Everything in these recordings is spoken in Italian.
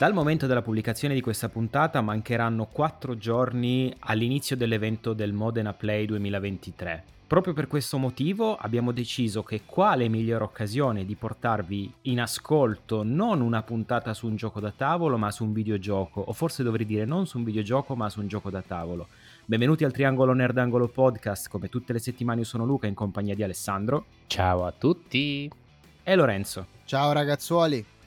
Dal momento della pubblicazione di questa puntata mancheranno 4 giorni all'inizio dell'evento del Modena Play 2023. Proprio per questo motivo abbiamo deciso che quale migliore occasione di portarvi in ascolto non una puntata su un gioco da tavolo ma su un videogioco, o forse dovrei dire non su un videogioco ma su un gioco da tavolo. Benvenuti al Triangolo Nerdangolo Podcast, come tutte le settimane io sono Luca in compagnia di Alessandro. Ciao a tutti. E Lorenzo. Ciao ragazzuoli.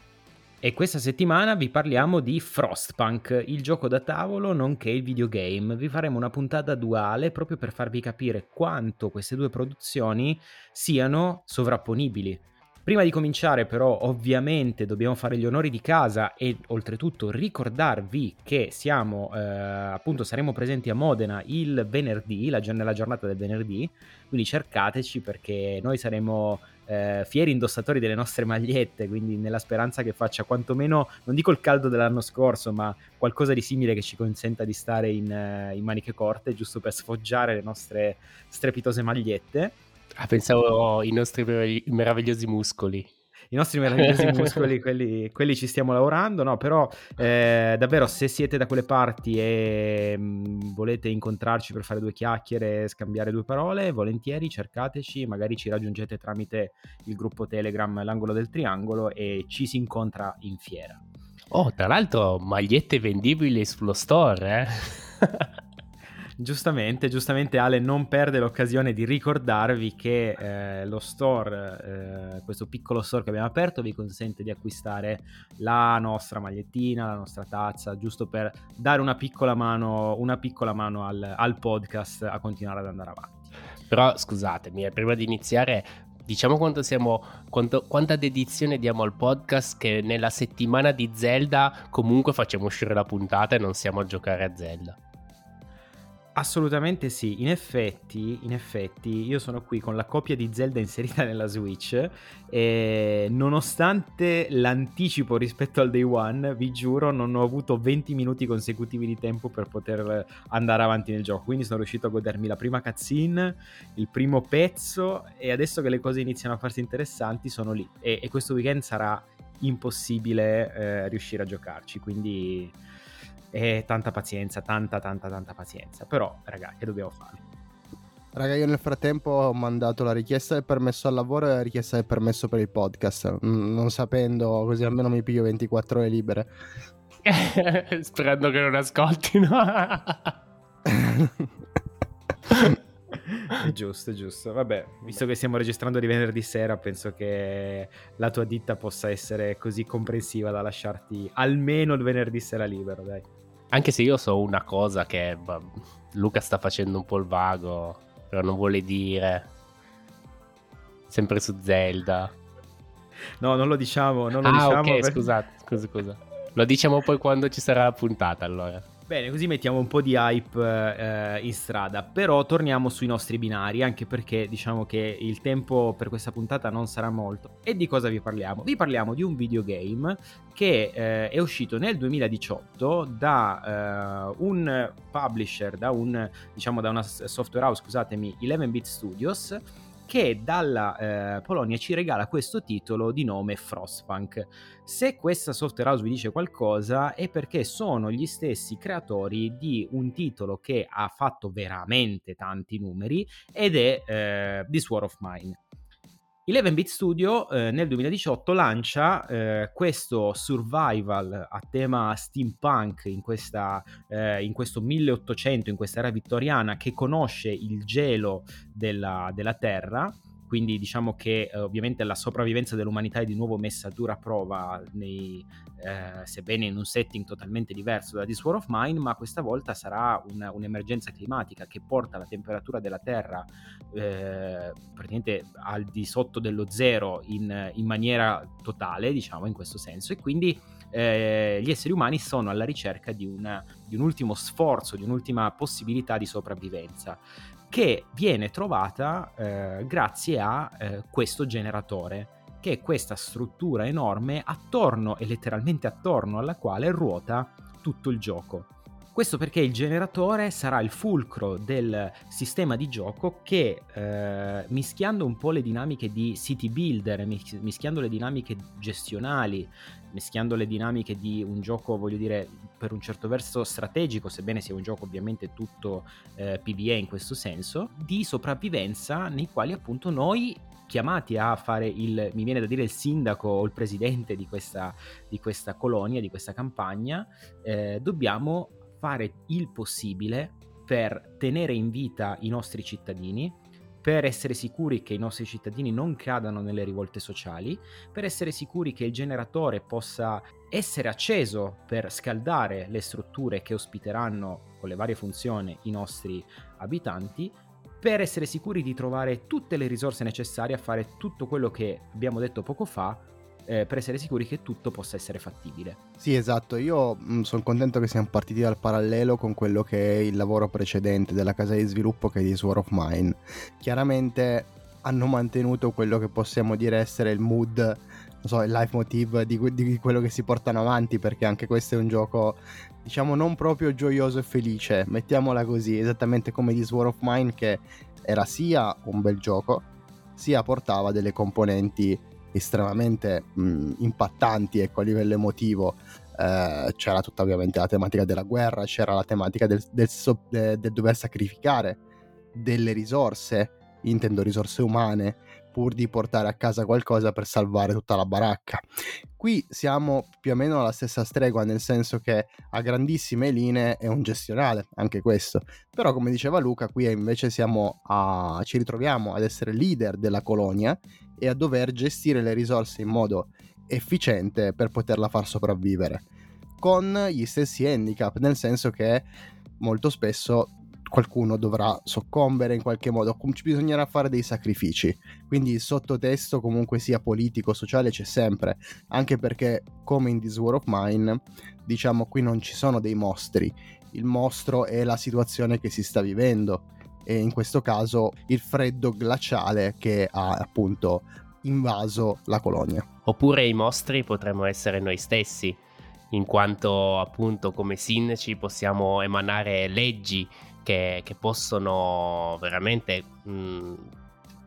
E questa settimana vi parliamo di Frostpunk, il gioco da tavolo nonché il videogame. Vi faremo una puntata duale proprio per farvi capire quanto queste due produzioni siano sovrapponibili. Prima di cominciare però ovviamente dobbiamo fare gli onori di casa e oltretutto ricordarvi che siamo eh, appunto saremo presenti a Modena il venerdì, la, nella giornata del venerdì, quindi cercateci perché noi saremo eh, fieri indossatori delle nostre magliette, quindi nella speranza che faccia quantomeno, non dico il caldo dell'anno scorso, ma qualcosa di simile che ci consenta di stare in, uh, in maniche corte, giusto per sfoggiare le nostre strepitose magliette. Ah, pensavo i nostri meravigliosi muscoli i nostri meravigliosi muscoli, quelli, quelli, ci stiamo lavorando, no? Però eh, davvero se siete da quelle parti e mh, mm, volete incontrarci per fare due chiacchiere, scambiare due parole, volentieri cercateci, magari ci raggiungete tramite il gruppo Telegram L'angolo del triangolo e ci si incontra in fiera. Oh, tra l'altro magliette vendibili sullo store, eh? Giustamente, giustamente Ale non perde l'occasione di ricordarvi che eh, lo store, eh, questo piccolo store che abbiamo aperto, vi consente di acquistare la nostra magliettina, la nostra tazza, giusto per dare una piccola mano, una piccola mano al, al podcast a continuare ad andare avanti. Però scusatemi, eh, prima di iniziare diciamo quanto siamo, quanto, quanta dedizione diamo al podcast che nella settimana di Zelda comunque facciamo uscire la puntata e non siamo a giocare a Zelda. Assolutamente sì, in effetti, in effetti io sono qui con la copia di Zelda inserita nella Switch e nonostante l'anticipo rispetto al day one, vi giuro non ho avuto 20 minuti consecutivi di tempo per poter andare avanti nel gioco, quindi sono riuscito a godermi la prima cutscene, il primo pezzo e adesso che le cose iniziano a farsi interessanti sono lì. E, e questo weekend sarà impossibile eh, riuscire a giocarci, quindi e tanta pazienza, tanta tanta tanta pazienza. Però, raga, che dobbiamo fare? Raga, io nel frattempo ho mandato la richiesta del permesso al lavoro e la richiesta del permesso per il podcast, non sapendo, così almeno mi piglio 24 ore libere. Sperando che non ascoltino. giusto, giusto. Vabbè, visto che stiamo registrando di venerdì sera, penso che la tua ditta possa essere così comprensiva da lasciarti almeno il venerdì sera libero, dai. Anche se io so una cosa che bah, Luca sta facendo un po' il vago, però non vuole dire. Sempre su Zelda. No, non lo diciamo, non lo ah, diciamo. ok, per... scusate, scusa, scusa. Lo diciamo poi quando ci sarà la puntata, allora. Bene, così mettiamo un po' di hype eh, in strada, però torniamo sui nostri binari, anche perché diciamo che il tempo per questa puntata non sarà molto. E di cosa vi parliamo? Vi parliamo di un videogame che eh, è uscito nel 2018 da eh, un publisher, da un diciamo da una software house, scusatemi, 11-bit Studios che dalla eh, Polonia ci regala questo titolo di nome Frostpunk. Se questa software house vi dice qualcosa è perché sono gli stessi creatori di un titolo che ha fatto veramente tanti numeri ed è eh, This War of Mine. 11-bit Studio eh, nel 2018 lancia eh, questo survival a tema steampunk in, questa, eh, in, questo 1800, in questa era vittoriana che conosce il gelo della, della Terra quindi diciamo che eh, ovviamente la sopravvivenza dell'umanità è di nuovo messa a dura prova, nei, eh, sebbene in un setting totalmente diverso da This War of Mine, ma questa volta sarà una, un'emergenza climatica che porta la temperatura della Terra eh, praticamente al di sotto dello zero in, in maniera totale, diciamo in questo senso, e quindi eh, gli esseri umani sono alla ricerca di, una, di, un ultimo sforzo, di un'ultima possibilità di sopravvivenza che viene trovata eh, grazie a eh, questo generatore, che è questa struttura enorme attorno e letteralmente attorno alla quale ruota tutto il gioco. Questo perché il generatore sarà il fulcro del sistema di gioco che, eh, mischiando un po' le dinamiche di city builder, mischiando le dinamiche gestionali mischiando le dinamiche di un gioco, voglio dire, per un certo verso strategico, sebbene sia un gioco ovviamente tutto eh, PvE in questo senso, di sopravvivenza nei quali appunto noi chiamati a fare il, mi viene da dire il sindaco o il presidente di questa, di questa colonia, di questa campagna, eh, dobbiamo fare il possibile per tenere in vita i nostri cittadini, per essere sicuri che i nostri cittadini non cadano nelle rivolte sociali, per essere sicuri che il generatore possa essere acceso per scaldare le strutture che ospiteranno con le varie funzioni i nostri abitanti, per essere sicuri di trovare tutte le risorse necessarie a fare tutto quello che abbiamo detto poco fa eh, per essere sicuri che tutto possa essere fattibile. Sì, esatto, io mm, sono contento che siamo partiti dal parallelo con quello che è il lavoro precedente della casa di sviluppo che è di Sword of Mine. Chiaramente hanno mantenuto quello che possiamo dire essere il mood, non so, il life motive di, di quello che si portano avanti, perché anche questo è un gioco, diciamo, non proprio gioioso e felice, mettiamola così, esattamente come di Sword of Mine che era sia un bel gioco, sia portava delle componenti estremamente mh, impattanti ecco, a livello emotivo. Eh, c'era tutta ovviamente la tematica della guerra, c'era la tematica del, del, del, del dover sacrificare delle risorse, intendo risorse umane, pur di portare a casa qualcosa per salvare tutta la baracca. Qui siamo più o meno alla stessa stregua, nel senso che a grandissime linee è un gestionale, anche questo. Però come diceva Luca, qui invece siamo a... ci ritroviamo ad essere leader della colonia e a dover gestire le risorse in modo efficiente per poterla far sopravvivere. Con gli stessi handicap, nel senso che molto spesso qualcuno dovrà soccombere in qualche modo, ci bisognerà fare dei sacrifici. Quindi il sottotesto comunque sia politico, sociale c'è sempre, anche perché come in This War of Mine, diciamo qui non ci sono dei mostri, il mostro è la situazione che si sta vivendo e in questo caso il freddo glaciale che ha appunto invaso la colonia. Oppure i mostri potremmo essere noi stessi, in quanto appunto come sindaci possiamo emanare leggi che, che possono veramente mh,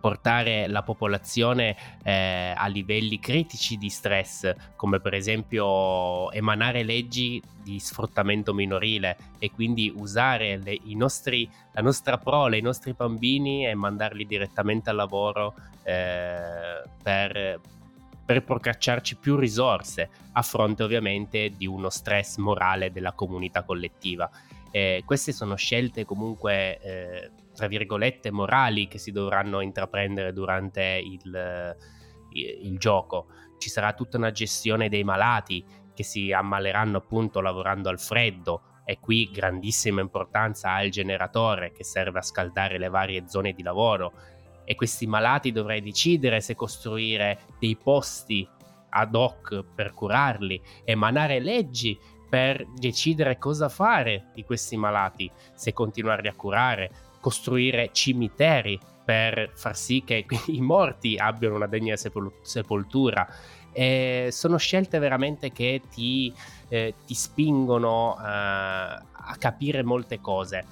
portare la popolazione eh, a livelli critici di stress, come per esempio emanare leggi di sfruttamento minorile e quindi usare le, nostri, la nostra prole, i nostri bambini e mandarli direttamente al lavoro eh, per, per procacciarci più risorse a fronte ovviamente di uno stress morale della comunità collettiva. Eh, queste sono scelte comunque, eh, tra virgolette, morali che si dovranno intraprendere durante il, il gioco. Ci sarà tutta una gestione dei malati che si ammaleranno appunto lavorando al freddo e qui grandissima importanza ha il generatore che serve a scaldare le varie zone di lavoro e questi malati dovrai decidere se costruire dei posti ad hoc per curarli, emanare leggi per decidere cosa fare di questi malati, se continuarli a curare, costruire cimiteri per far sì che i morti abbiano una degna sepoltura. E sono scelte veramente che ti, eh, ti spingono uh, a capire molte cose.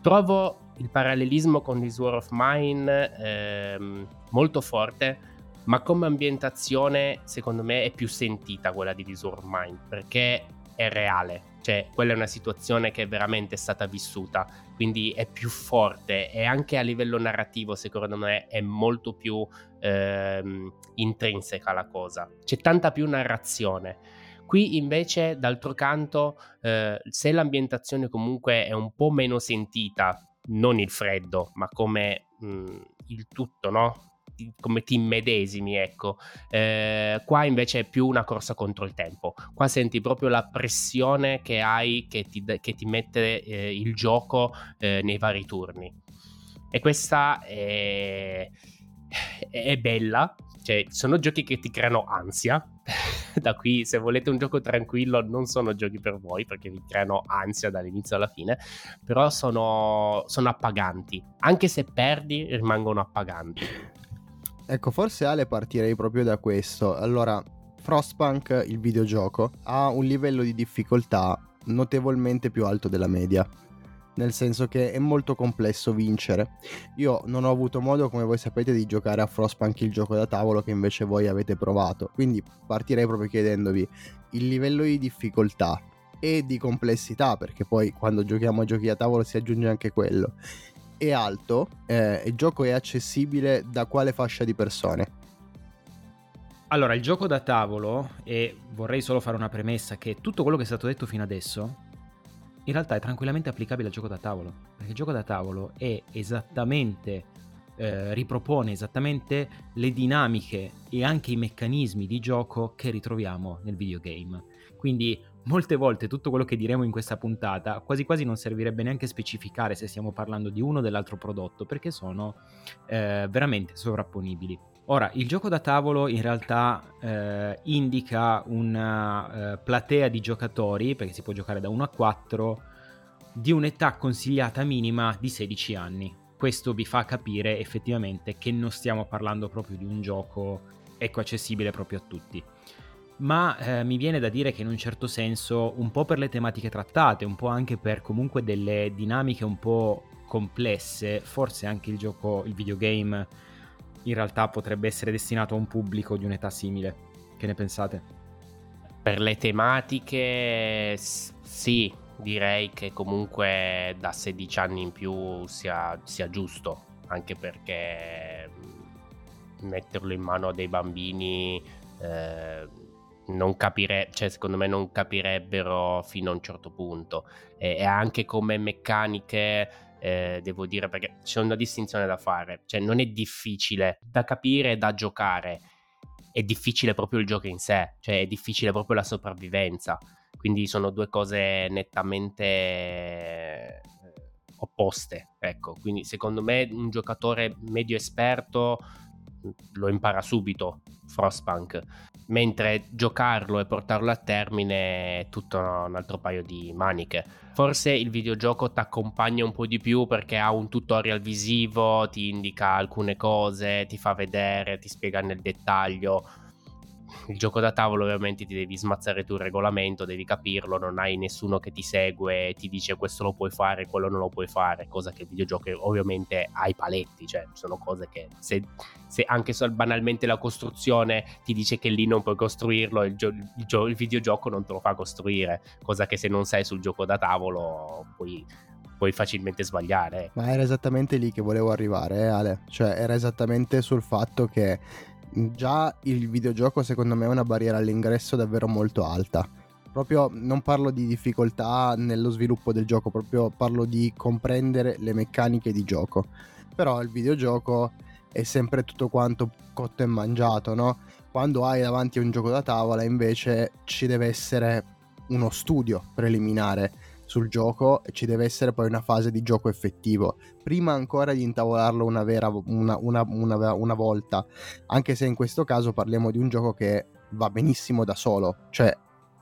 Trovo il parallelismo con This War of Mine ehm, molto forte, ma come ambientazione secondo me è più sentita quella di This War of Mine, perché è reale, cioè quella è una situazione che è veramente stata vissuta, quindi è più forte e anche a livello narrativo secondo me è molto più ehm, intrinseca la cosa, c'è tanta più narrazione. Qui invece, d'altro canto, eh, se l'ambientazione comunque è un po' meno sentita, non il freddo, ma come mh, il tutto, no? Come team medesimi, ecco. Eh, qua invece è più una corsa contro il tempo. Qua senti proprio la pressione che hai, che ti, che ti mette eh, il gioco eh, nei vari turni. E questa è, è bella, cioè sono giochi che ti creano ansia. da qui, se volete un gioco tranquillo, non sono giochi per voi perché vi creano ansia dall'inizio alla fine, però sono, sono appaganti. Anche se perdi, rimangono appaganti. Ecco, forse Ale partirei proprio da questo. Allora, Frostpunk, il videogioco, ha un livello di difficoltà notevolmente più alto della media. nel senso che è molto complesso vincere. Io non ho avuto modo, come voi sapete, di giocare a Frostpunk il gioco da tavolo che invece voi avete provato, quindi partirei proprio chiedendovi il livello di difficoltà e di complessità, perché poi quando giochiamo a giochi da tavolo si aggiunge anche quello. È alto, eh, il gioco è accessibile da quale fascia di persone? Allora, il gioco da tavolo, e vorrei solo fare una premessa, che tutto quello che è stato detto fino adesso, in realtà è tranquillamente applicabile al gioco da tavolo, perché il gioco da tavolo è esattamente, eh, ripropone esattamente le dinamiche e anche i meccanismi di gioco che ritroviamo nel videogame. Quindi molte volte tutto quello che diremo in questa puntata quasi quasi non servirebbe neanche specificare se stiamo parlando di uno o dell'altro prodotto, perché sono eh, veramente sovrapponibili. Ora, il gioco da tavolo in realtà eh, indica una eh, platea di giocatori, perché si può giocare da 1 a 4, di un'età consigliata minima di 16 anni. Questo vi fa capire effettivamente che non stiamo parlando proprio di un gioco ecco accessibile proprio a tutti. Ma eh, mi viene da dire che in un certo senso, un po' per le tematiche trattate, un po' anche per comunque delle dinamiche un po' complesse, forse anche il gioco, il videogame in realtà potrebbe essere destinato a un pubblico di un'età simile. Che ne pensate? Per le tematiche, sì, direi che comunque da 16 anni in più sia, sia giusto, anche perché mm, metterlo in mano a dei bambini eh, non capire, cioè secondo me non capirebbero fino a un certo punto. E, e anche come meccaniche eh, devo dire, perché c'è una distinzione da fare, cioè non è difficile da capire e da giocare, è difficile proprio il gioco in sé, cioè è difficile proprio la sopravvivenza, quindi sono due cose nettamente eh, opposte, ecco, quindi secondo me un giocatore medio esperto lo impara subito Frostpunk, mentre giocarlo e portarlo a termine è tutto un altro paio di maniche. Forse il videogioco ti accompagna un po' di più perché ha un tutorial visivo, ti indica alcune cose, ti fa vedere, ti spiega nel dettaglio il gioco da tavolo ovviamente ti devi smazzare tu il regolamento, devi capirlo, non hai nessuno che ti segue e ti dice questo lo puoi fare, quello non lo puoi fare, cosa che il videogioco ovviamente ha i paletti, cioè sono cose che se, se anche so, banalmente la costruzione ti dice che lì non puoi costruirlo, il, gio- il, gio- il videogioco non te lo fa costruire, cosa che se non sei sul gioco da tavolo puoi puoi facilmente sbagliare. Ma era esattamente lì che volevo arrivare, eh, Ale. Cioè, era esattamente sul fatto che già il videogioco secondo me è una barriera all'ingresso davvero molto alta. Proprio non parlo di difficoltà nello sviluppo del gioco, proprio parlo di comprendere le meccaniche di gioco. Però il videogioco è sempre tutto quanto cotto e mangiato, no? Quando hai davanti un gioco da tavola invece ci deve essere uno studio preliminare sul gioco ci deve essere poi una fase di gioco effettivo. Prima ancora di intavolarlo una vera una, una, una, una volta. Anche se in questo caso parliamo di un gioco che va benissimo da solo. Cioè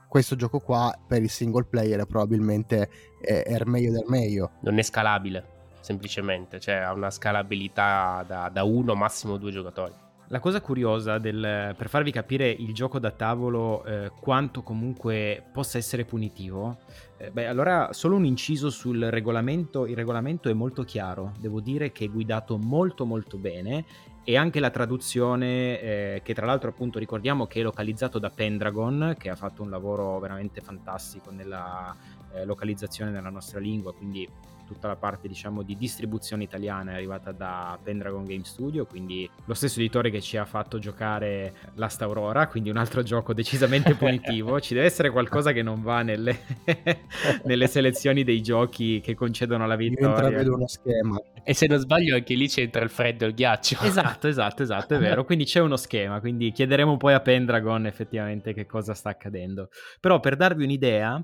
questo gioco qua per il single player probabilmente è, è il meglio del meglio. Non è scalabile semplicemente. Cioè ha una scalabilità da, da uno massimo due giocatori la cosa curiosa del, per farvi capire il gioco da tavolo eh, quanto comunque possa essere punitivo, eh, beh, allora solo un inciso sul regolamento, il regolamento è molto chiaro, devo dire che è guidato molto molto bene e anche la traduzione eh, che tra l'altro appunto ricordiamo che è localizzato da Pendragon che ha fatto un lavoro veramente fantastico nella eh, localizzazione nella nostra lingua, quindi tutta la parte diciamo di distribuzione italiana è arrivata da Pendragon Game Studio, quindi lo stesso editore che ci ha fatto giocare Last Aurora, quindi un altro gioco decisamente punitivo. ci deve essere qualcosa che non va nelle, nelle selezioni dei giochi che concedono la vittoria. Io uno schema. E se non sbaglio anche lì c'entra il freddo e il ghiaccio. Esatto, esatto, esatto, è vero. Quindi c'è uno schema, quindi chiederemo poi a Pendragon effettivamente che cosa sta accadendo. Però per darvi un'idea,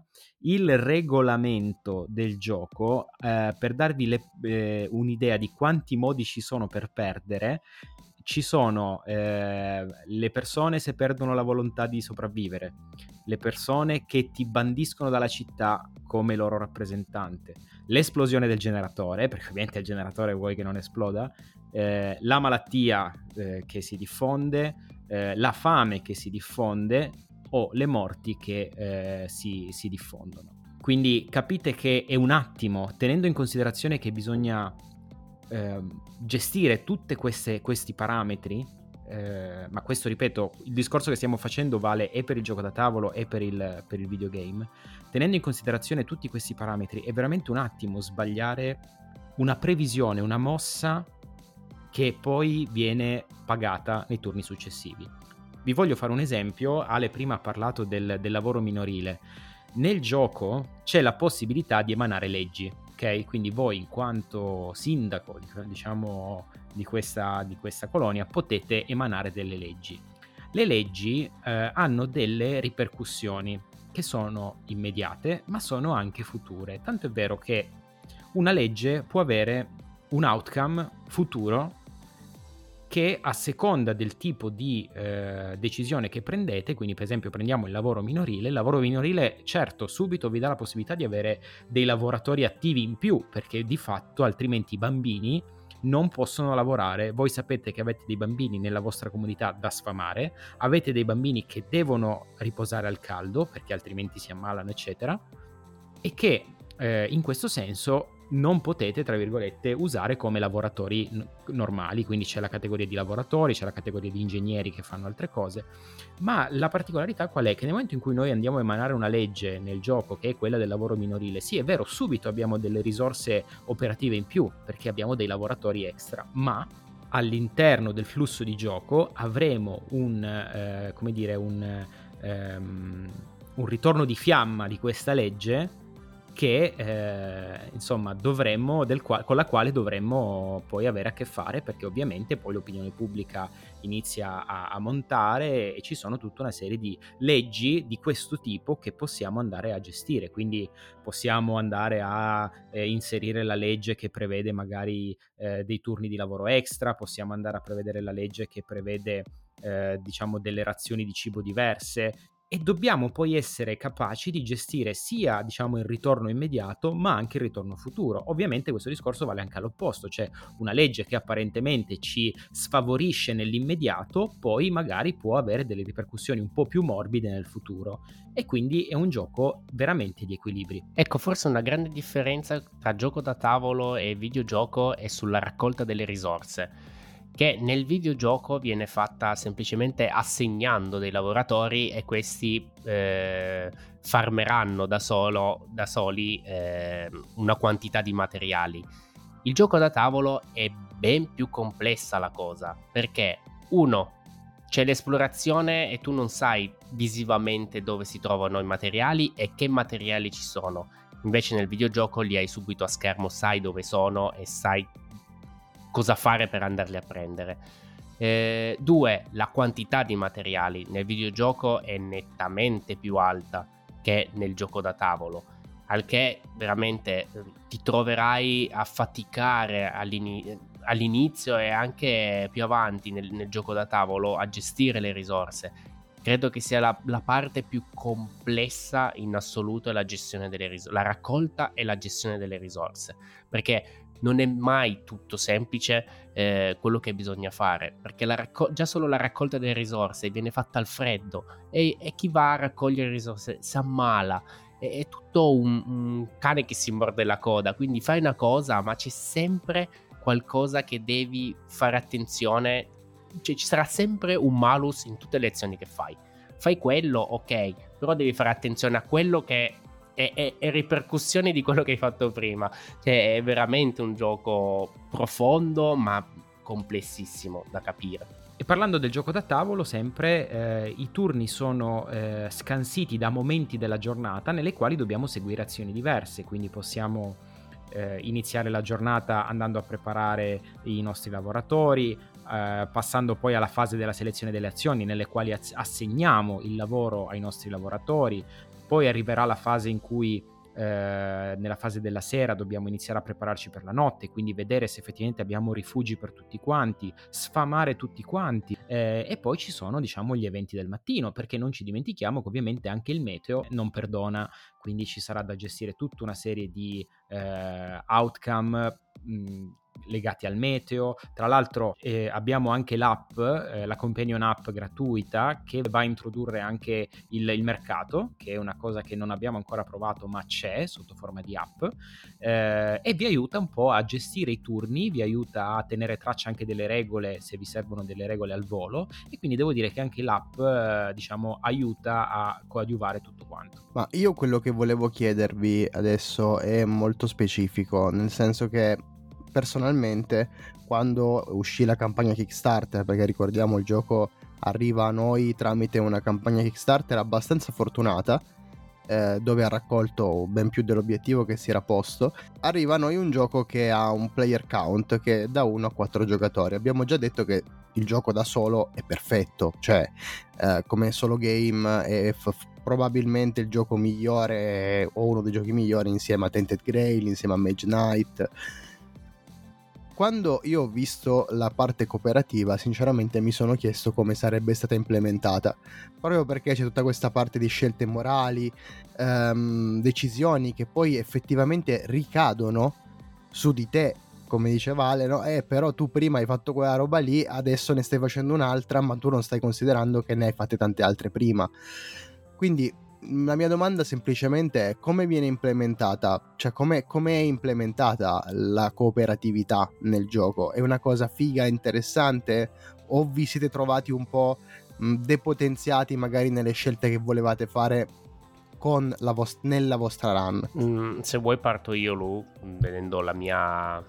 il regolamento del gioco, eh, per darvi le, eh, un'idea di quanti modi ci sono per perdere, ci sono eh, le persone se perdono la volontà di sopravvivere, le persone che ti bandiscono dalla città come loro rappresentante, l'esplosione del generatore, perché ovviamente il generatore vuoi che non esploda, eh, la malattia eh, che si diffonde, eh, la fame che si diffonde o le morti che eh, si, si diffondono. Quindi capite che è un attimo, tenendo in considerazione che bisogna eh, gestire tutti questi parametri, eh, ma questo ripeto, il discorso che stiamo facendo vale e per il gioco da tavolo e per il, per il videogame, tenendo in considerazione tutti questi parametri è veramente un attimo sbagliare una previsione, una mossa che poi viene pagata nei turni successivi. Vi voglio fare un esempio, Ale prima ha parlato del, del lavoro minorile. Nel gioco c'è la possibilità di emanare leggi, ok? Quindi voi in quanto sindaco, diciamo, di questa, di questa colonia potete emanare delle leggi. Le leggi eh, hanno delle ripercussioni che sono immediate, ma sono anche future. Tanto è vero che una legge può avere un outcome futuro che a seconda del tipo di eh, decisione che prendete, quindi per esempio prendiamo il lavoro minorile, il lavoro minorile certo subito vi dà la possibilità di avere dei lavoratori attivi in più, perché di fatto altrimenti i bambini non possono lavorare. Voi sapete che avete dei bambini nella vostra comunità da sfamare, avete dei bambini che devono riposare al caldo perché altrimenti si ammalano, eccetera, e che eh, in questo senso non potete, tra virgolette, usare come lavoratori n- normali, quindi c'è la categoria di lavoratori, c'è la categoria di ingegneri che fanno altre cose, ma la particolarità qual è? Che nel momento in cui noi andiamo a emanare una legge nel gioco, che è quella del lavoro minorile, sì è vero, subito abbiamo delle risorse operative in più, perché abbiamo dei lavoratori extra, ma all'interno del flusso di gioco avremo un, eh, come dire, un, ehm, un ritorno di fiamma di questa legge che eh, insomma dovremmo, qua- con la quale dovremmo poi avere a che fare perché ovviamente poi l'opinione pubblica inizia a, a, montare e ci sono tutta una serie di leggi di questo tipo che possiamo andare a gestire. Quindi possiamo andare a eh, inserire la legge che prevede magari eh, dei turni di lavoro extra possiamo andare a prevedere la legge che prevede eh, diciamo delle razioni di cibo diverse e dobbiamo poi essere capaci di gestire sia diciamo il ritorno immediato ma anche il ritorno futuro. Ovviamente questo discorso vale anche all'opposto cioè una legge che apparentemente ci sfavorisce nell'immediato poi magari può avere delle ripercussioni un po' più morbide nel futuro. E quindi è un gioco veramente di equilibri. Ecco forse una grande differenza tra gioco da tavolo e videogioco è sulla raccolta delle risorse che nel videogioco viene fatta semplicemente assegnando dei lavoratori e questi eh, farmeranno da, solo, da soli eh, una quantità di materiali. Il gioco da tavolo è ben più complessa la cosa perché uno c'è l'esplorazione e tu non sai visivamente dove si trovano i materiali e che materiali ci sono. Invece nel videogioco li hai subito a schermo, sai dove sono e sai cosa fare per andarli a prendere. Eh, due, la quantità di materiali nel videogioco è nettamente più alta che nel gioco da tavolo, al che veramente eh, ti troverai a faticare all'inizio e anche più avanti nel, nel, gioco da tavolo a gestire le risorse. Credo che sia la, la parte più complessa in assoluto la risorse, la raccolta e la gestione delle risorse, perché non è mai tutto semplice eh, quello che bisogna fare, perché racco- già solo la raccolta delle risorse viene fatta al freddo e, e chi va a raccogliere risorse si ammala. È, è tutto un, un cane che si morde la coda, quindi fai una cosa, ma c'è sempre qualcosa che devi fare attenzione, cioè ci sarà sempre un malus in tutte le azioni che fai. Fai quello, ok, però devi fare attenzione a quello che e, e, e, ripercussioni di quello che hai fatto prima. Cioè, è veramente un gioco profondo, ma complessissimo da capire. E parlando del gioco da tavolo, sempre eh, i turni sono eh, scansiti da momenti della giornata nelle quali dobbiamo seguire azioni diverse, quindi possiamo eh, iniziare la giornata andando a preparare i nostri lavoratori, eh, passando poi alla fase della selezione delle azioni nelle quali assegniamo il lavoro ai nostri lavoratori, poi arriverà la fase in cui eh, nella fase della sera dobbiamo iniziare a prepararci per la notte, quindi vedere se effettivamente abbiamo rifugi per tutti quanti, sfamare tutti quanti. Eh, e poi ci sono diciamo gli eventi del mattino perché non ci dimentichiamo che ovviamente anche il meteo non perdona, quindi ci sarà da gestire tutta una serie di eh, outcome mh, legati al meteo. Tra l'altro eh, abbiamo anche l'app, eh, la companion app gratuita che va a introdurre anche il, il, mercato, che è una cosa che non abbiamo ancora provato ma c'è sotto forma di app eh, e vi aiuta un po' a gestire i turni, vi aiuta a tenere traccia anche delle regole se vi servono delle regole al volo e quindi devo dire che anche l'app eh, diciamo aiuta a coadiuvare tutto quanto. Ma io quello che volevo chiedervi adesso è molto specifico, nel senso che personalmente quando uscì la campagna Kickstarter, perché ricordiamo il gioco arriva a noi tramite una campagna Kickstarter abbastanza fortunata, eh, dove ha raccolto ben più dell'obiettivo che si era posto, arriva a noi un gioco che ha un player count che è da 1 a 4 giocatori. Abbiamo già detto che il gioco da solo è perfetto, cioè eh, come solo game è f- probabilmente il gioco migliore o uno dei giochi migliori insieme a Tented Grail, insieme a Mage Knight quando io ho visto la parte cooperativa, sinceramente mi sono chiesto come sarebbe stata implementata, proprio perché c'è tutta questa parte di scelte morali, ehm, decisioni che poi effettivamente ricadono su di te, come dice Vale, no? Eh, però tu prima hai fatto quella roba lì, adesso ne stai facendo un'altra, ma tu non stai considerando che ne hai fatte tante altre prima. Quindi la mia domanda semplicemente è come viene implementata, cioè come è implementata la cooperatività nel gioco? È una cosa figa, interessante o vi siete trovati un po' depotenziati magari nelle scelte che volevate fare vost- nella vostra run? Mm, se vuoi parto io Lu, vedendo la mia,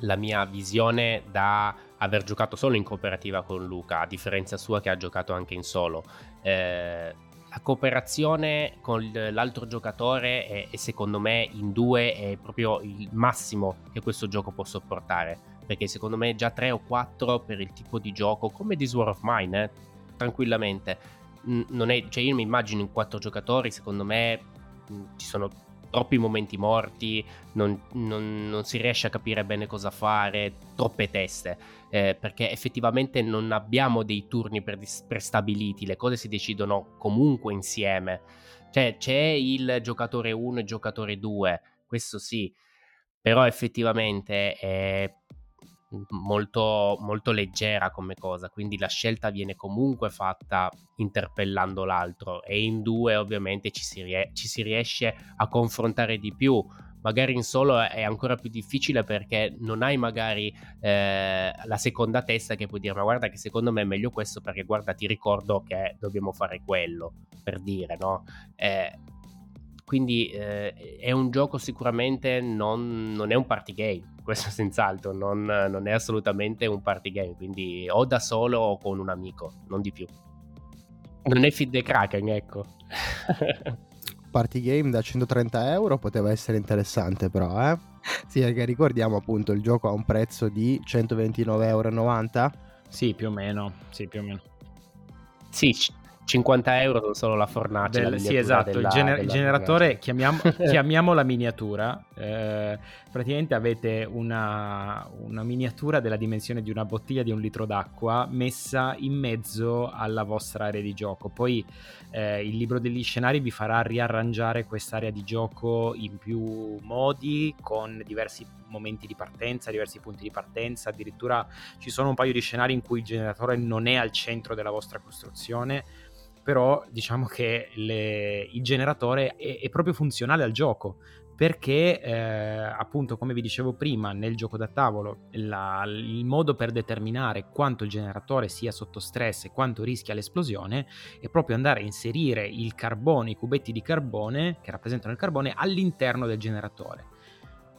la mia visione da aver giocato solo in cooperativa con Luca, a differenza sua che ha giocato anche in solo. Eh, la cooperazione con l'altro giocatore è, è, secondo me in due è proprio il massimo che questo gioco può sopportare. Perché secondo me già 3 o 4 per il tipo di gioco come This War of Mine eh, tranquillamente. Non è, cioè io mi immagino in 4 giocatori secondo me ci sono troppi momenti morti, non, non, non, si riesce a capire bene cosa fare, troppe teste, eh, perché effettivamente non abbiamo dei turni prestabiliti, le cose si decidono comunque insieme. Cioè c'è il giocatore 1 e il giocatore 2, questo sì, però effettivamente è molto, molto leggera come cosa, quindi la scelta viene comunque fatta interpellando l'altro e in due ovviamente ci si, rie- ci si riesce a confrontare di più. Magari in solo è ancora più difficile perché non hai magari eh, la seconda testa che puoi dire ma guarda che secondo me è meglio questo perché guarda ti ricordo che dobbiamo fare quello per dire no eh, quindi eh, è un gioco sicuramente non, non, è un party game, questo senz'altro, non, non, è assolutamente un party game, quindi o da solo o con un amico, non di più. Non è Feed the Kraken, ecco. party game da 130 euro poteva essere interessante però, eh? Sì, perché ricordiamo appunto il gioco ha un prezzo di 129,90 euro. Sì, più o meno, sì, più o meno. Sì, 50 euro sono solo la fornace. Del, la sì, esatto. Della, il, gener- generatore, chiamiamo, chiamiamo, la miniatura. Eh, praticamente avete una, una, miniatura della dimensione di una bottiglia di un litro d'acqua messa in mezzo alla vostra area di gioco. Poi eh, il libro degli scenari vi farà riarrangiare quest'area di gioco in più modi, con diversi momenti di partenza, diversi punti di partenza. Addirittura ci sono un paio di scenari in cui il generatore non è al centro della vostra costruzione però diciamo che le, il generatore è, è, proprio funzionale al gioco perché eh, appunto come vi dicevo prima nel gioco da tavolo la, il modo per determinare quanto il generatore sia sotto stress e quanto rischia l'esplosione è proprio andare a inserire il carbone, i cubetti di carbone che rappresentano il carbone all'interno del generatore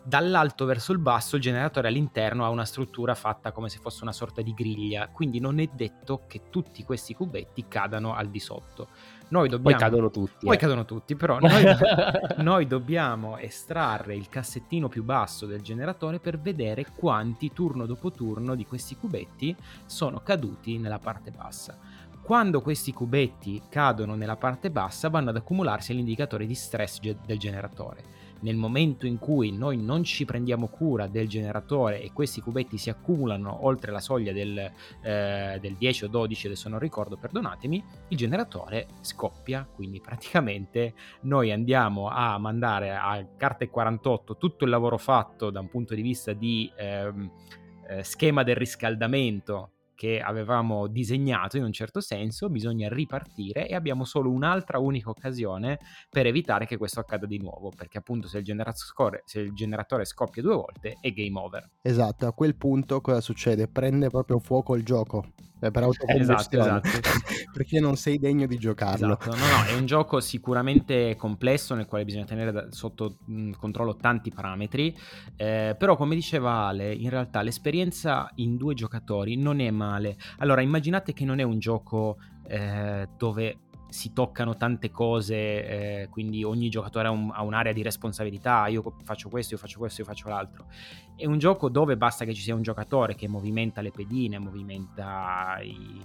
dall'alto verso il basso il generatore all'interno ha una struttura fatta come se fosse una sorta di griglia, quindi non è detto che tutti questi cubetti cadano al di sotto. Noi dobbiamo... Poi cadono tutti. Poi eh. cadono tutti, però noi, noi dobbiamo estrarre il cassettino più basso del generatore per vedere quanti turno dopo turno di questi cubetti sono caduti nella parte bassa. Quando questi cubetti cadono nella parte bassa vanno ad accumularsi all'indicatore di stress del generatore nel momento in cui noi non ci prendiamo cura del generatore e questi cubetti si accumulano oltre la soglia del, eh, del 10 o 12, adesso non ricordo, perdonatemi, il generatore scoppia, quindi praticamente noi andiamo a mandare a carte 48 tutto il lavoro fatto da un punto di vista di ehm, eh, schema del riscaldamento che avevamo disegnato in un certo senso, bisogna ripartire e abbiamo solo un'altra unica occasione per evitare che questo accada di nuovo, perché appunto se il, generatore, se il generatore scoppia due volte è game over. Esatto, a quel punto cosa succede? Prende proprio fuoco il gioco eh, per autocombustione esatto, esatto. perché non sei degno di giocarlo esatto. no no è un gioco sicuramente complesso nel quale bisogna tenere da, sotto mh, controllo tanti parametri eh, però come diceva Ale in realtà l'esperienza in due giocatori non è male allora immaginate che non è un gioco eh, dove si toccano tante cose, eh, quindi ogni giocatore ha, un, ha, un'area di responsabilità, io faccio questo, io faccio questo, io faccio l'altro. È un gioco dove basta che ci sia un giocatore che movimenta le pedine, movimenta i,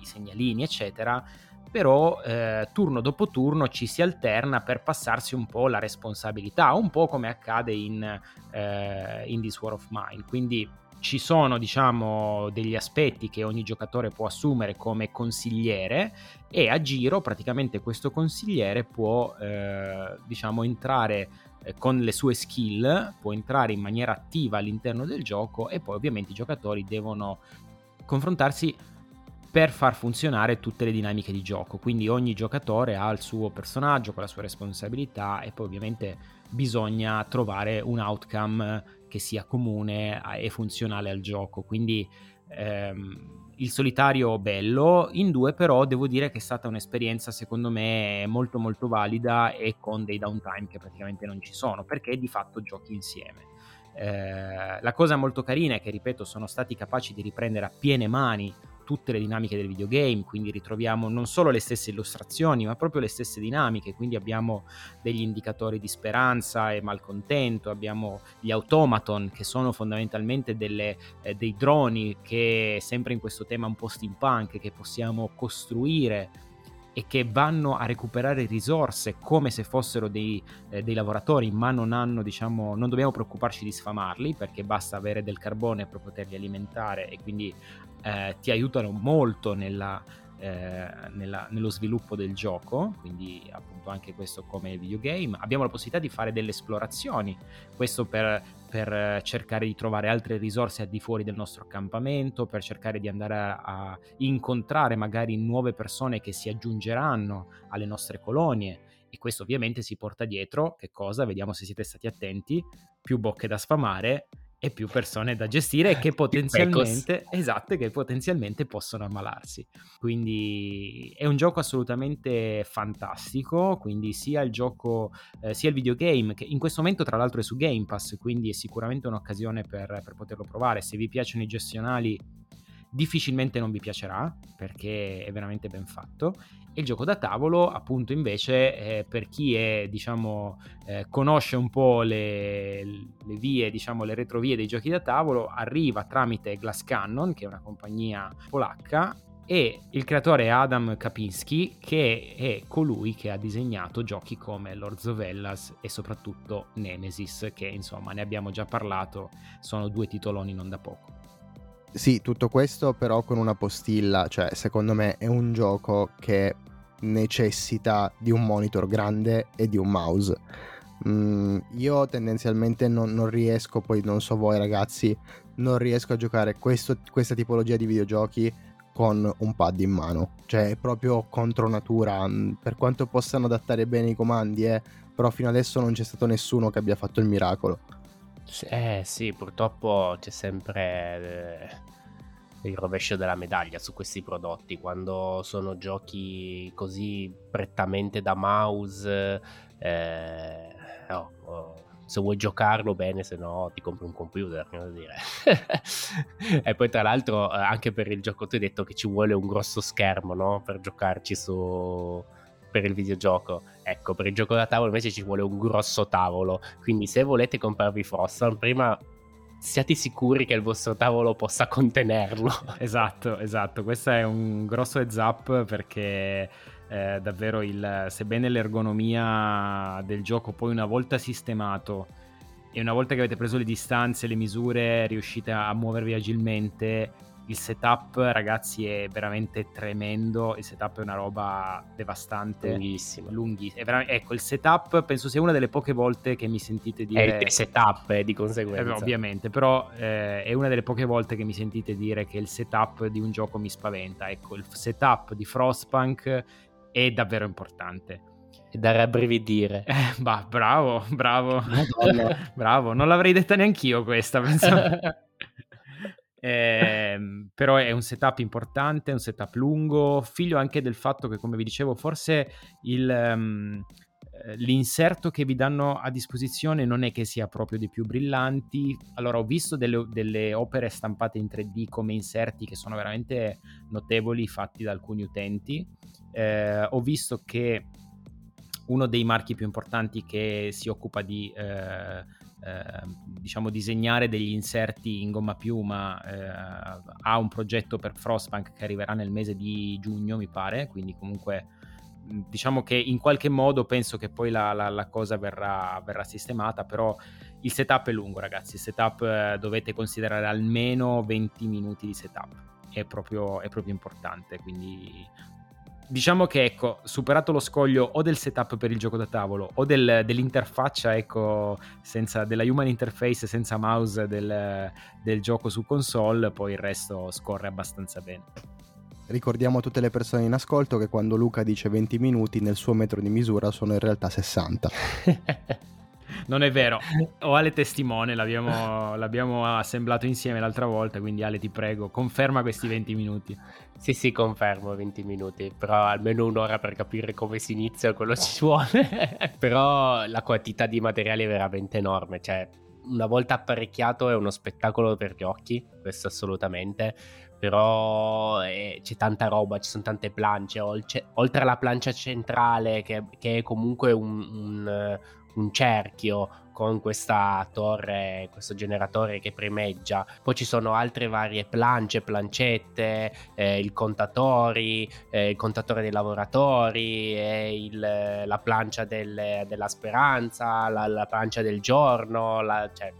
i segnalini, eccetera, però eh, turno dopo turno ci si alterna per passarsi un po' la responsabilità, un po' come accade in, eh, in This War of Mine. Quindi ci sono diciamo degli aspetti che ogni giocatore può assumere come consigliere e a giro praticamente questo consigliere può eh, diciamo entrare eh, con le sue skill può entrare in maniera attiva all'interno del gioco e poi ovviamente i giocatori devono confrontarsi per far funzionare tutte le dinamiche di gioco. Quindi ogni giocatore ha il suo personaggio con la sua responsabilità e poi ovviamente bisogna trovare un outcome che sia comune e funzionale al gioco. Quindi ehm, il solitario bello, in due però devo dire che è stata un'esperienza secondo me molto molto valida e con dei downtime che praticamente non ci sono, perché di fatto giochi insieme. Eh, la cosa molto carina è che, ripeto, sono stati capaci di riprendere a piene mani tutte le dinamiche del videogame, quindi ritroviamo non solo le stesse illustrazioni, ma proprio le stesse dinamiche, quindi abbiamo degli indicatori di speranza e malcontento, abbiamo gli automaton che sono fondamentalmente delle, eh, dei droni che sempre in questo tema un po' steampunk che possiamo costruire e che vanno a recuperare risorse come se fossero dei, eh, dei, lavoratori, ma non hanno, diciamo, non dobbiamo preoccuparci di sfamarli perché basta avere del carbone per poterli alimentare e quindi eh, ti aiutano molto nella, eh, nella, nello sviluppo del gioco, quindi appunto anche questo come videogame. Abbiamo la possibilità di fare delle esplorazioni, questo per, per cercare di trovare altre risorse al di fuori del nostro accampamento, per cercare di andare a, a incontrare magari nuove persone che si aggiungeranno alle nostre colonie e questo ovviamente si porta dietro che cosa? Vediamo se siete stati attenti, più bocche da sfamare e più persone da gestire che potenzialmente, esatto, che potenzialmente possono ammalarsi. Quindi è un gioco assolutamente fantastico, quindi sia il gioco, eh, sia il videogame, che in questo momento tra l'altro è su Game Pass, quindi è sicuramente un'occasione per, per poterlo provare. Se vi piacciono i gestionali difficilmente non vi piacerà perché è veramente ben fatto. E il gioco da tavolo appunto invece eh, per chi è diciamo eh, conosce un po' le, le, vie diciamo le retrovie dei giochi da tavolo arriva tramite Glass Cannon che è una compagnia polacca e il creatore è Adam Kapinski che è colui che ha disegnato giochi come Lords of Hellas e soprattutto Nemesis che insomma ne abbiamo già parlato sono due titoloni non da poco sì, tutto questo però con una postilla, cioè secondo me è un gioco che necessita di un monitor grande e di un mouse. Mm, io tendenzialmente non, non, riesco, poi non so voi ragazzi, non riesco a giocare questo, questa tipologia di videogiochi con un pad in mano, cioè è proprio contro natura, mm, per quanto possano adattare bene i comandi, eh, però fino adesso non c'è stato nessuno che abbia fatto il miracolo. Eh sì, purtroppo c'è sempre eh, il rovescio della medaglia su questi prodotti. Quando sono giochi così prettamente da mouse, eh, oh, oh, se vuoi giocarlo bene, se no ti compri un computer, e poi tra l'altro eh, anche per il gioco tu hai detto che ci vuole un grosso schermo, no? Per giocarci su per il videogioco. Ecco, per il gioco da tavolo invece ci vuole un grosso tavolo. Quindi se volete comprarvi Frostan, prima siate sicuri che il vostro tavolo possa contenerlo. Esatto, esatto. Questo è un grosso heads up perché eh, davvero il, sebbene l'ergonomia del gioco poi una volta sistemato e una volta che avete preso le distanze, le misure, riuscite a muovervi agilmente, il setup ragazzi è veramente tremendo, il setup è una roba devastante. Lunghissimo. Lunghissimo. ecco, il setup penso sia una delle poche volte che mi sentite dire... È il setup eh, di conseguenza. Eh, ovviamente, però eh, è una delle poche volte che mi sentite dire che il setup di un gioco mi spaventa. Ecco, il setup di Frostpunk è davvero importante. Da rabbrividire. Eh, bah, bravo, bravo. bravo, non l'avrei detta neanch'io questa, penso. Eh, però è un setup importante, un setup lungo, figlio anche del fatto che, come vi dicevo, forse il, um, l'inserto che vi danno a disposizione non è che sia proprio dei più brillanti. Allora, ho visto delle, delle opere stampate in 3D come inserti che sono veramente notevoli, fatti da alcuni utenti. Eh, ho visto che uno dei marchi più importanti che si occupa di eh, Ehm, diciamo disegnare degli inserti in gomma piuma eh, ha un progetto per Frostpunk che arriverà nel mese di giugno mi pare quindi comunque diciamo che in qualche modo penso che poi la, la, la cosa verrà, verrà, sistemata però il setup è lungo ragazzi. Il setup eh, dovete considerare almeno 20 minuti di setup. È proprio, è proprio importante quindi diciamo che ecco, superato lo scoglio o del setup per il gioco da tavolo o del, dell'interfaccia, ecco, senza, della human interface senza mouse del, del gioco su console, poi il resto scorre abbastanza bene. Ricordiamo a tutte le persone in ascolto che quando Luca dice 20 minuti nel suo metro di misura sono in realtà 60. Non è vero, ho Ale testimone, l'abbiamo, l'abbiamo, assemblato insieme l'altra volta, quindi Ale ti prego, conferma questi 20 minuti. Sì, sì, confermo 20 minuti, però almeno un'ora per capire come si inizia quello ci vuole. però la quantità di materiali è veramente enorme, cioè una volta apparecchiato è uno spettacolo per gli occhi, questo assolutamente, però eh, c'è tanta roba, ci sono tante planche, oltre alla plancia centrale che, che è comunque un, un, un cerchio con questa torre, questo generatore che primeggia. Poi ci sono altre varie plance, plancette, eh, il contatori, eh, il contatore dei lavoratori, il, la plancia del, della speranza, la, la, plancia del giorno, la, cioè,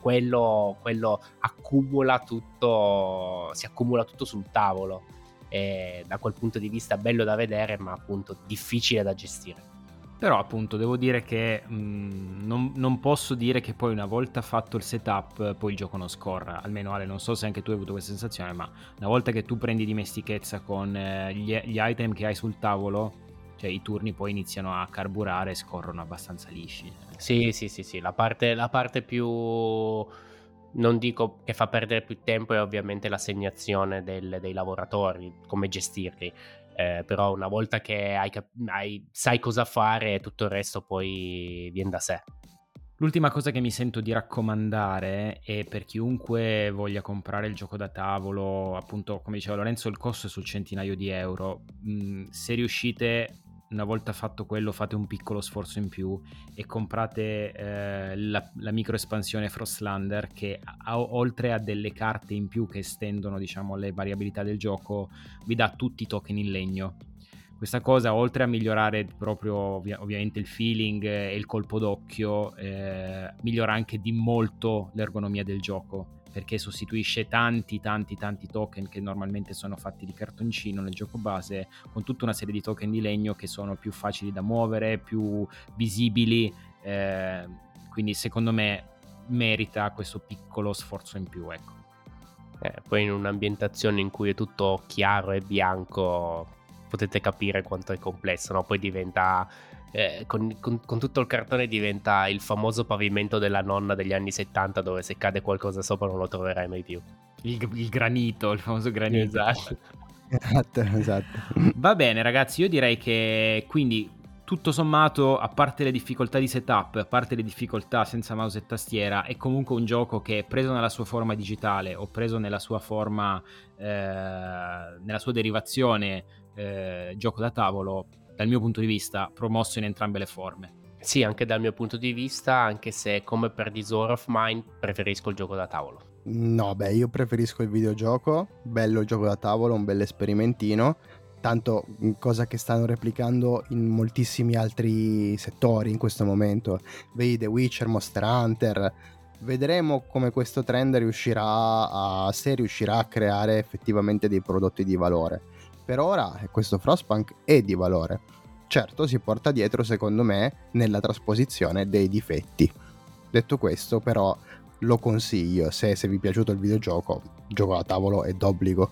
quello, quello accumula tutto, si accumula tutto sul tavolo. E da quel punto di vista bello da vedere, ma appunto difficile da gestire. Però appunto devo dire che mh, mm, non, non, posso dire che poi una volta fatto il setup poi il gioco non scorra. Almeno Ale, non so se anche tu hai avuto questa sensazione, ma una volta che tu prendi dimestichezza con eh, gli, gli, item che hai sul tavolo, cioè i turni poi iniziano a carburare e scorrono abbastanza lisci. Sì, sì, sì, sì. La parte, la parte più... Non dico che fa perdere più tempo è ovviamente l'assegnazione del, dei lavoratori, come gestirli eh, però una volta che hai, hai, sai cosa fare tutto il resto poi viene da sé. L'ultima cosa che mi sento di raccomandare è per chiunque voglia comprare il gioco da tavolo, appunto come diceva Lorenzo il costo è sul centinaio di euro, mm, se riuscite una volta fatto quello fate un piccolo sforzo in più e comprate eh, la, la micro espansione Frostlander che a, oltre a delle carte in più che estendono diciamo le variabilità del gioco vi dà tutti i token in legno. Questa cosa oltre a migliorare proprio ovvia- ovviamente il feeling e il colpo d'occhio eh, migliora anche di molto l'ergonomia del gioco perché sostituisce tanti tanti tanti token che normalmente sono fatti di cartoncino nel gioco base con tutta una serie di token di legno che sono più facili da muovere, più visibili, eh, quindi secondo me merita questo piccolo sforzo in più. Ecco. Eh, poi in un'ambientazione in cui è tutto chiaro e bianco potete capire quanto è complesso, no? poi diventa eh, con, con, con, tutto il cartone diventa il famoso pavimento della nonna degli anni 70 dove se cade qualcosa sopra non lo troverai mai più. Il, il granito, il famoso granito. Esatto. Esatto, esatto. Va bene ragazzi, io direi che quindi tutto sommato, a parte le difficoltà di setup, a parte le difficoltà senza mouse e tastiera, è comunque un gioco che preso nella sua forma digitale o preso nella sua forma, eh, nella sua derivazione eh, gioco da tavolo, dal mio punto di vista, promosso in entrambe le forme. Sì, anche dal mio punto di vista, anche se come per Disorder of Mine preferisco il gioco da tavolo. No, beh, io preferisco il videogioco, bello il gioco da tavolo, un bel esperimentino, tanto cosa che stanno replicando in moltissimi altri settori in questo momento. Vedi The Witcher, Monster Hunter. Vedremo come questo trend riuscirà a, se riuscirà a creare effettivamente dei prodotti di valore. Per ora questo Frostpunk è di valore. Certo si porta dietro, secondo me, nella trasposizione dei difetti. Detto questo, però, lo consiglio. Se, se vi è piaciuto il videogioco, gioco a tavolo è d'obbligo.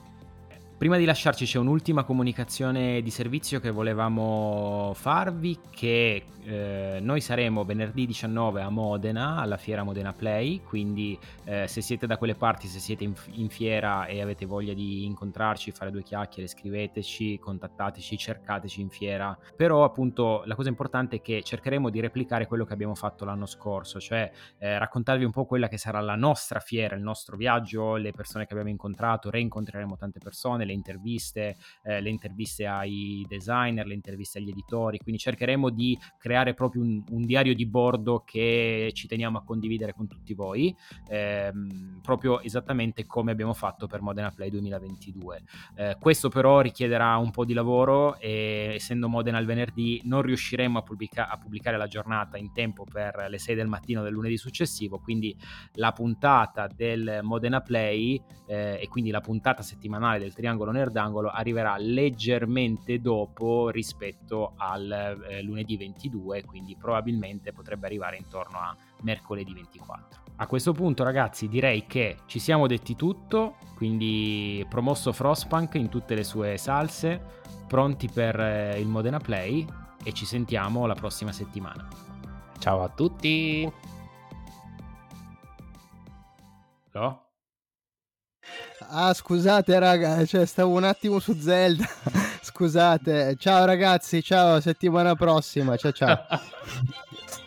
Prima di lasciarci c'è un'ultima comunicazione di servizio che volevamo farvi che eh, noi saremo venerdì 19 a Modena alla fiera Modena Play, quindi eh, se siete da quelle parti, se siete in, in, fiera e avete voglia di incontrarci, fare due chiacchiere, scriveteci, contattateci, cercateci in fiera. Però appunto la cosa importante è che cercheremo di replicare quello che abbiamo fatto l'anno scorso, cioè eh, raccontarvi un po' quella che sarà la nostra fiera, il nostro viaggio, le persone che abbiamo incontrato, reincontreremo tante persone, le interviste, eh, le interviste ai designer, le interviste agli editori, quindi cercheremo di creare proprio un, un diario di bordo che ci teniamo a condividere con tutti voi, ehm, proprio esattamente come abbiamo fatto per Modena Play 2022. Eh, questo però richiederà un po' di lavoro e essendo Modena il venerdì non riusciremo a, pubblica- a pubblicare la giornata in tempo per le 6 del mattino del lunedì successivo, quindi la puntata del Modena Play eh, e quindi la puntata settimanale del Triangolo triangolo nerdangolo arriverà leggermente dopo rispetto al eh, lunedì 22, quindi probabilmente potrebbe arrivare intorno a mercoledì 24. A questo punto ragazzi direi che ci siamo detti tutto, quindi promosso Frostpunk in tutte le sue salse, pronti per eh, il Modena Play e ci sentiamo la prossima settimana. Ciao a tutti! No? Ah, scusate, raga, cioè, stavo un attimo su Zelda. scusate. Ciao, ragazzi. Ciao, settimana prossima. Ciao, ciao.